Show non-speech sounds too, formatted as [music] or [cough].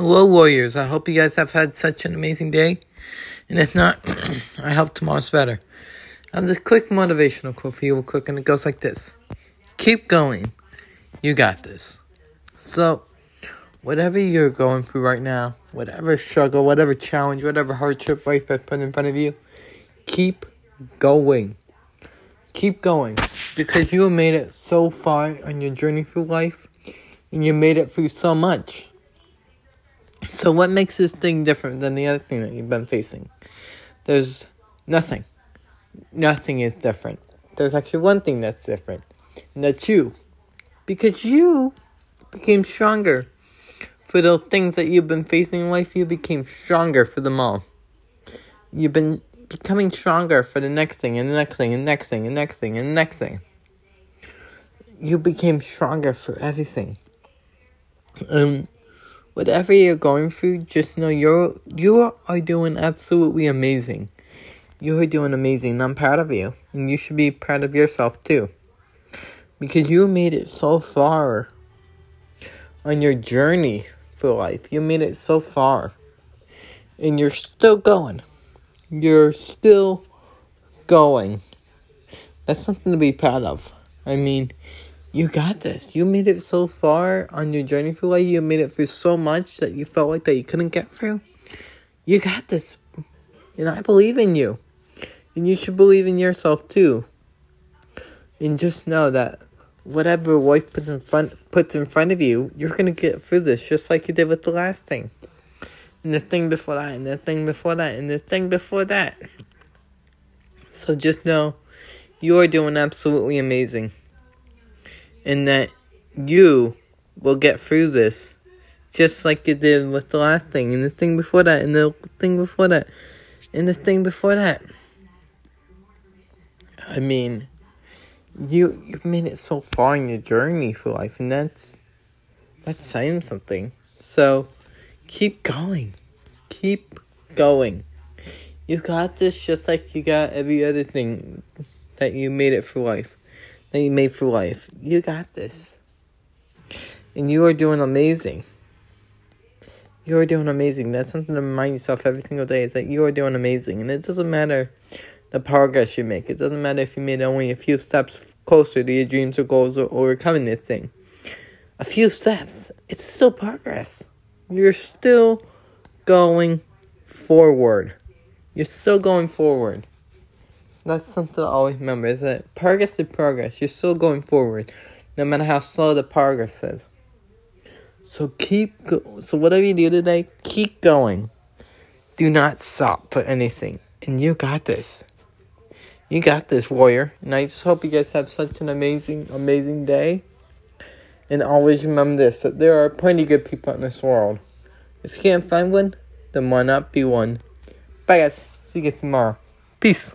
Hello, Warriors. I hope you guys have had such an amazing day. And if not, [clears throat] I hope tomorrow's better. I have this quick motivational quote for you, real quick, and it goes like this Keep going. You got this. So, whatever you're going through right now, whatever struggle, whatever challenge, whatever hardship life has put in front of you, keep going. Keep going. Because you have made it so far on your journey through life, and you made it through so much. So, what makes this thing different than the other thing that you've been facing? There's nothing. Nothing is different. There's actually one thing that's different, and that's you. Because you became stronger. For those things that you've been facing in life, you became stronger for them all. You've been becoming stronger for the next thing, and the next thing, and the next thing, and next thing, and the next thing. You became stronger for everything. And whatever you're going through, just know you're you are doing absolutely amazing. You are doing amazing. I'm proud of you, and you should be proud of yourself too, because you made it so far on your journey for life. You made it so far, and you're still going. You're still going. That's something to be proud of. I mean, you got this. You made it so far on your journey through life. You made it through so much that you felt like that you couldn't get through. You got this. And I believe in you. And you should believe in yourself too. And just know that whatever life puts in front puts in front of you, you're gonna get through this just like you did with the last thing. And the thing before that, and the thing before that, and the thing before that. So just know you are doing absolutely amazing and that you will get through this just like you did with the last thing and the thing before that and the thing before that and the thing before that. I mean, you you've made it so far in your journey for life and that's that's saying something. So keep going. Keep going. You got this just like you got every other thing that you made it for life that you made for life. You got this. And you are doing amazing. You are doing amazing. That's something to remind yourself every single day. Is that you are doing amazing. And it doesn't matter the progress you make. It doesn't matter if you made only a few steps closer to your dreams or goals or overcoming this thing. A few steps. It's still progress. You're still going forward. You're still going forward. That's something I always remember is that progress is progress. You're still going forward, no matter how slow the progress is. So keep go- so whatever you do today, keep going. Do not stop for anything. And you got this. You got this, warrior. And I just hope you guys have such an amazing, amazing day. And always remember this that there are plenty good people in this world. If you can't find one, then why not be one? Bye guys. See you guys tomorrow. Peace.